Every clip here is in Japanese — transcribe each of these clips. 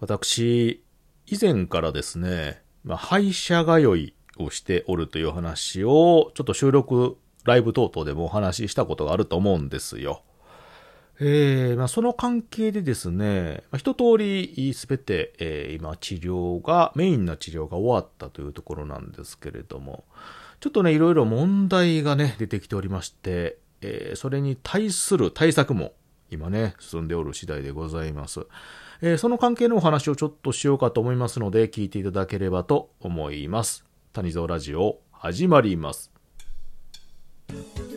私、以前からですね、まあ、歯医者通いをしておるという話を、ちょっと収録、ライブ等々でもお話ししたことがあると思うんですよ。えー、まあ、その関係でですね、まあ、一通りすべて、えー、今治療が、メインな治療が終わったというところなんですけれども、ちょっとね、いろいろ問題がね、出てきておりまして、えー、それに対する対策も今ね、進んでおる次第でございます。えー、その関係のお話をちょっとしようかと思いますので、聞いていただければと思います。谷蔵ラジオ、始まります。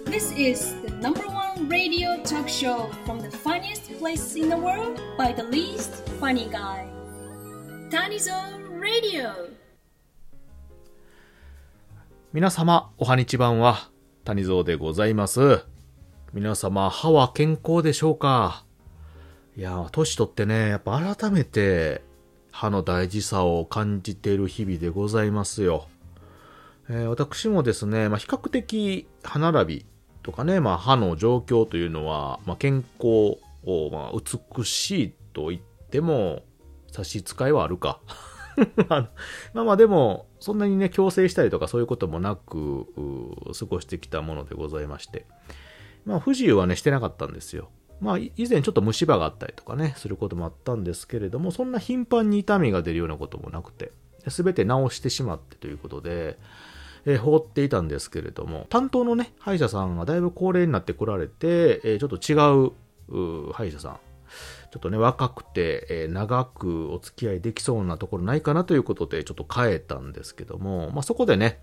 This is the number one radio talk show from the funniest place in the world by the least funny guy. Tanizon Radio. 皆様、おはにちばんは、谷蔵でございます。皆様、歯は健康でしょうかいや、年取ってね、やっぱ改めて歯の大事さを感じている日々でございますよ。えー、私もですね、まあ、比較的歯並びとかね、まあ、歯の状況というのは、まあ、健康を、ま、美しいと言っても差し支えはあるか。まあまあでも、そんなにね、強制したりとかそういうこともなく、過ごしてきたものでございまして。まあ不自由はね、してなかったんですよ。まあ以前ちょっと虫歯があったりとかね、することもあったんですけれども、そんな頻繁に痛みが出るようなこともなくて、すべて治してしまってということで、えー、放っていたんですけれども、担当のね、歯医者さんがだいぶ高齢になってこられて、えー、ちょっと違う歯医者さん、ちょっとね、若くて、えー、長くお付き合いできそうなところないかなということで、ちょっと変えたんですけども、まあ、そこでね、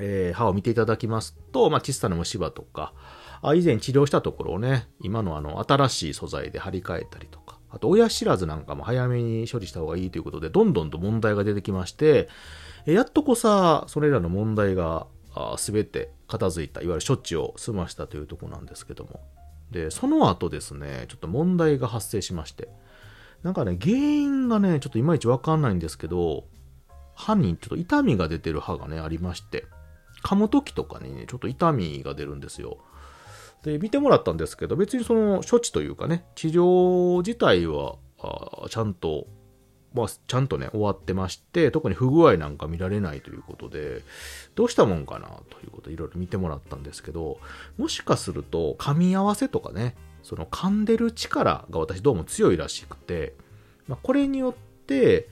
えー、歯を見ていただきますと、まあ、小さな虫歯とか、あ以前治療したところをね、今のあの、新しい素材で張り替えたりとか、あと親知らずなんかも早めに処理した方がいいということで、どんどんと問題が出てきまして、やっとこさ、それらの問題がすべて片付いた、いわゆる処置を済ましたというとこなんですけども。で、その後ですね、ちょっと問題が発生しまして、なんかね、原因がね、ちょっといまいちわかんないんですけど、歯にちょっと痛みが出てる歯がね、ありまして、噛む時とかにね、ちょっと痛みが出るんですよ。で、見てもらったんですけど、別にその処置というかね、治療自体は、あちゃんと、まあ、ちゃんとね、終わってまして、特に不具合なんか見られないということで、どうしたもんかなということでいろいろ見てもらったんですけど、もしかすると、噛み合わせとかね、その噛んでる力が私どうも強いらしくて、まあ、これによって、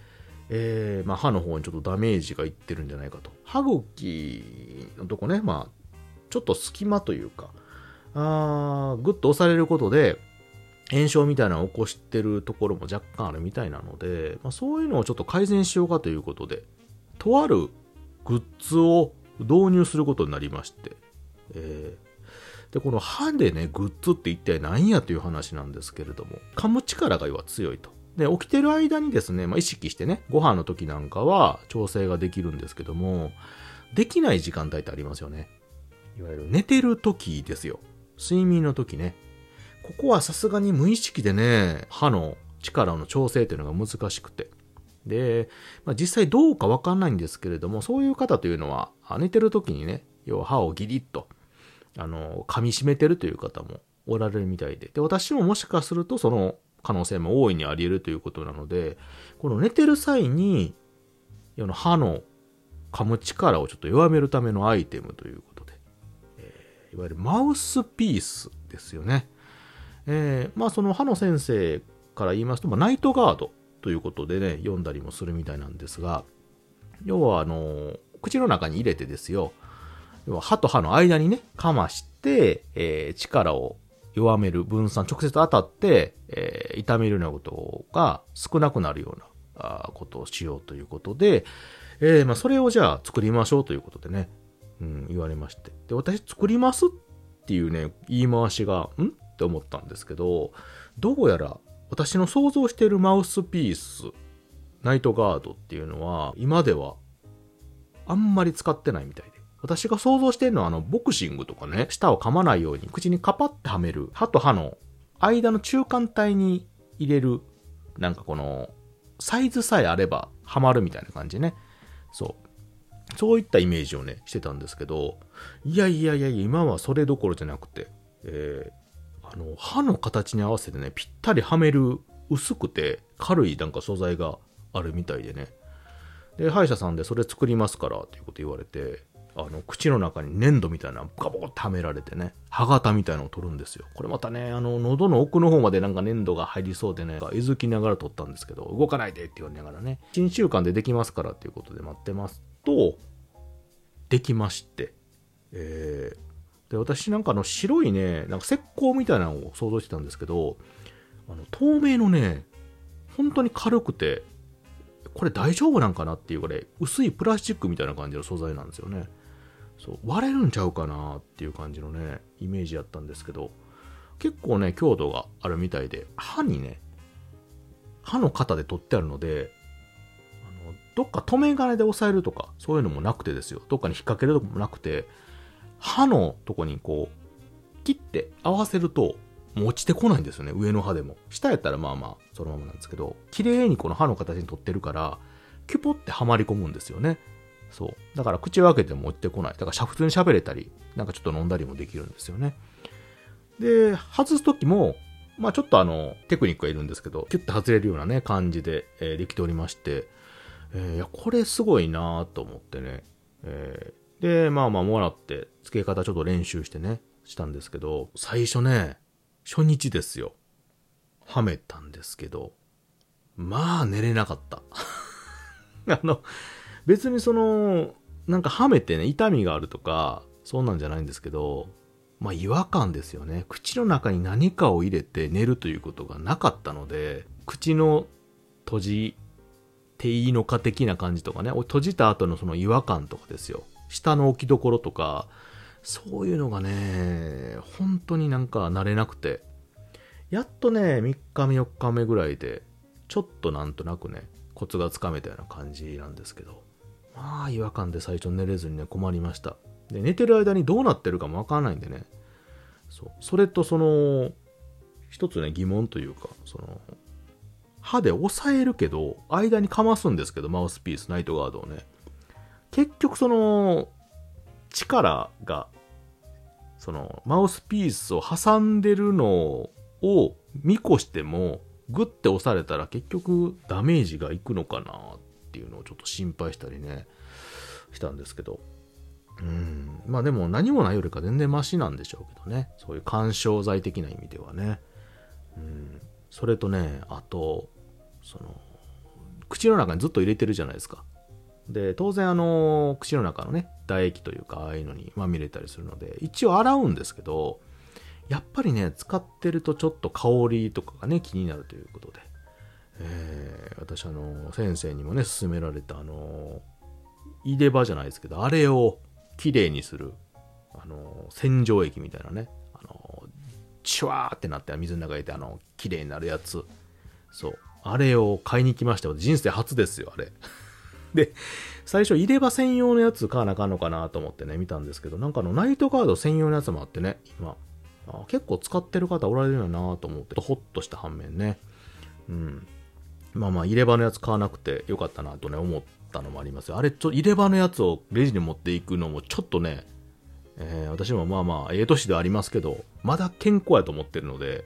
えー、まあ、歯の方にちょっとダメージがいってるんじゃないかと。歯茎のとこね、まあ、ちょっと隙間というか、あぐっと押されることで、炎症みたいなのを起こしてるところも若干あるみたいなので、まあ、そういうのをちょっと改善しようかということで、とあるグッズを導入することになりまして、えー、で、この歯でね、グッズって一体何やという話なんですけれども、噛む力が要は強いと。で、起きてる間にですね、まあ、意識してね、ご飯の時なんかは調整ができるんですけども、できない時間帯ってありますよね。いわゆる寝てる時ですよ。睡眠の時ね。ここはさすがに無意識でね、歯の力の調整っていうのが難しくて。で、まあ、実際どうかわかんないんですけれども、そういう方というのは、寝てる時にね、要は歯をギリッと、あの、噛み締めてるという方もおられるみたいで。で、私ももしかするとその可能性も大いにあり得るということなので、この寝てる際に、歯の噛む力をちょっと弱めるためのアイテムというこ、いわゆるマウスピースですよね。えー、まあその歯の先生から言いますと、まあ、ナイトガードということでね、読んだりもするみたいなんですが、要はあの、口の中に入れてですよ、要は歯と歯の間にね、かまして、えー、力を弱める分散、直接当たって、えー、痛めるようなことが少なくなるようなあことをしようということで、えー、まあ、それをじゃあ作りましょうということでね、うん、言われまして。で、私作りますっていうね、言い回しが、ん？って思ったんですけど、どうやら私の想像しているマウスピース、ナイトガードっていうのは、今ではあんまり使ってないみたいで。私が想像してるのはあの、ボクシングとかね、舌を噛まないように口にカパッてはめる、歯と歯の間の中間帯に入れる、なんかこの、サイズさえあればはまるみたいな感じね。そう。そういったイメージをね、してたんですけど、いやいやいや、今はそれどころじゃなくて、えー、あの、歯の形に合わせてね、ぴったりはめる薄くて軽いなんか素材があるみたいでね。で、歯医者さんでそれ作りますからっていうこと言われて、あの、口の中に粘土みたいなガボッとはめられてね、歯型みたいなのを取るんですよ。これまたね、あの、喉の奥の方までなんか粘土が入りそうでね、えずきながら取ったんですけど、動かないでって言われながらね、1週間でできますからっていうことで待ってますと、できまして、えー、で、私なんかあの白いね、なんか石膏みたいなのを想像してたんですけど、あの、透明のね、本当に軽くて、これ大丈夫なんかなっていうぐらい薄いプラスチックみたいな感じの素材なんですよね。そう割れるんちゃうかなっていう感じのね、イメージやったんですけど、結構ね、強度があるみたいで、歯にね、歯の型で取ってあるので、どっか留め金で押さえるとか、そういうのもなくてですよ。どっかに引っ掛けるとかもなくて、歯のとこにこう、切って合わせると、もう落ちてこないんですよね、上の歯でも。下やったらまあまあ、そのままなんですけど、綺麗にこの歯の形に取ってるから、キュポってはまり込むんですよね。そう。だから口を開けても落ちてこない。だから普通に喋れたり、なんかちょっと飲んだりもできるんですよね。で、外すときも、まあちょっとあの、テクニックがいるんですけど、キュッと外れるようなね、感じで、えー、できておりまして、えー、いや、これすごいなと思ってね。えー、で、まあまあもらって、付け方ちょっと練習してね、したんですけど、最初ね、初日ですよ。はめたんですけど、まあ寝れなかった。あの、別にその、なんかはめてね、痛みがあるとか、そんなんじゃないんですけど、まあ違和感ですよね。口の中に何かを入れて寝るということがなかったので、口の閉じていいのか的な感じとかね、閉じた後のその違和感とかですよ。下の置きどころとか、そういうのがね、本当になんか慣れなくて、やっとね、3日目4日目ぐらいで、ちょっとなんとなくね、コツがつかめたような感じなんですけど、まあ違和感で最初寝れずにね、困りました。で、寝てる間にどうなってるかもわからないんでね、そう。それとその、一つね、疑問というか、その、歯で押さえるけど、間にかますんですけど、マウスピース、ナイトガードをね。結局その、力がそのマウスピースを挟んでるのを見越してもグッて押されたら結局ダメージがいくのかなっていうのをちょっと心配したりねしたんですけど。うん。まあでも何もないよりか全然マシなんでしょうけどね。そういう干渉剤的な意味ではね。うん。それとねあとその口の中にずっと入れてるじゃないですかで、当然あの、口の中のね、唾液というか、ああいうのにまみれたりするので、一応洗うんですけど、やっぱりね、使ってるとちょっと香りとかがね、気になるということで、えー、私あの、先生にもね、勧められたあの、入れ歯じゃないですけど、あれをきれいにする、あの、洗浄液みたいなね、あの、チュワーってなって水の中入れて、あの、綺麗になるやつ。そう。あれを買いに来ましたよ。人生初ですよ、あれ。で、最初入れ歯専用のやつ買わなあかんのかなと思ってね、見たんですけど、なんかあのナイトカード専用のやつもあってね、今、あ結構使ってる方おられるよなと思って、ほっとした反面ね、うん。まあまあ、入れ歯のやつ買わなくてよかったなとね、思ったのもあります。あれ、ちょ、入れ歯のやつをレジに持っていくのもちょっとね、えー、私もまあまあ、ええ年ではありますけど、まだ健康やと思ってるので、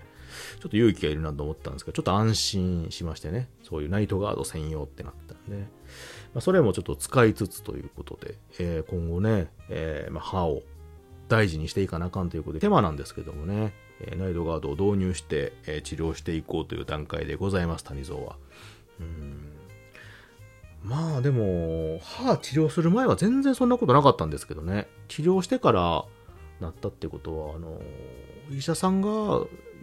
ちょっと勇気がいるなと思ったんですけど、ちょっと安心しましてね、そういうナイトガード専用ってなったんで、まあ、それもちょっと使いつつということで、えー、今後ね、えー、まあ、歯を大事にしていかなあかんということで、手間なんですけどもね、え、ナイトガードを導入して、え治療していこうという段階でございます、谷蔵は。うんまあでも、歯治療する前は全然そんなことなかったんですけどね。治療してからなったってことは、あの、医者さんが、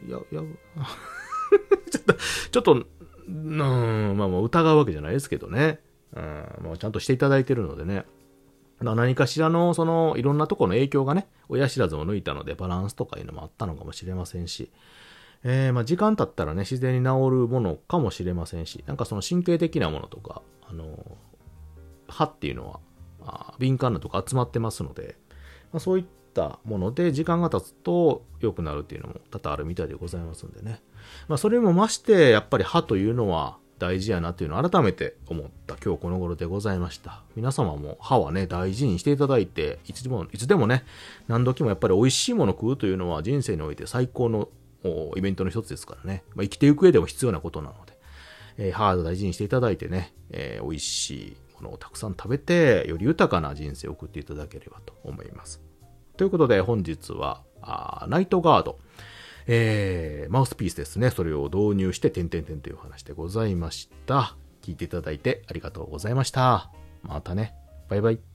や、や、ちょっと、ちょっと、うん、まあ疑うわけじゃないですけどね。うん、もうちゃんとしていただいてるのでね。何かしらの、その、いろんなところの影響がね、親知らずを抜いたので、バランスとかいうのもあったのかもしれませんし、えー、まあ、時間経ったらね、自然に治るものかもしれませんし、なんかその神経的なものとか、あの、歯っていうのは、あ敏感なとこ集まってますので、まあ、そういったもので、時間が経つと良くなるっていうのも多々あるみたいでございますんでね。まあ、それもまして、やっぱり歯というのは、大事やなっていうのを改めて思った今日この頃でございました。皆様も歯はね、大事にしていただいて、いつでも、いつでもね、何時もやっぱり美味しいもの食うというのは人生において最高のイベントの一つですからね。まあ、生きていく上でも必要なことなので、えー、ハード大事にしていただいてね、えー、美味しいものをたくさん食べて、より豊かな人生を送っていただければと思います。ということで、本日は、あナイトガード、えー、マウスピースですね。それを導入して、点々点という話でございました。聞いていただいてありがとうございました。またね。バイバイ。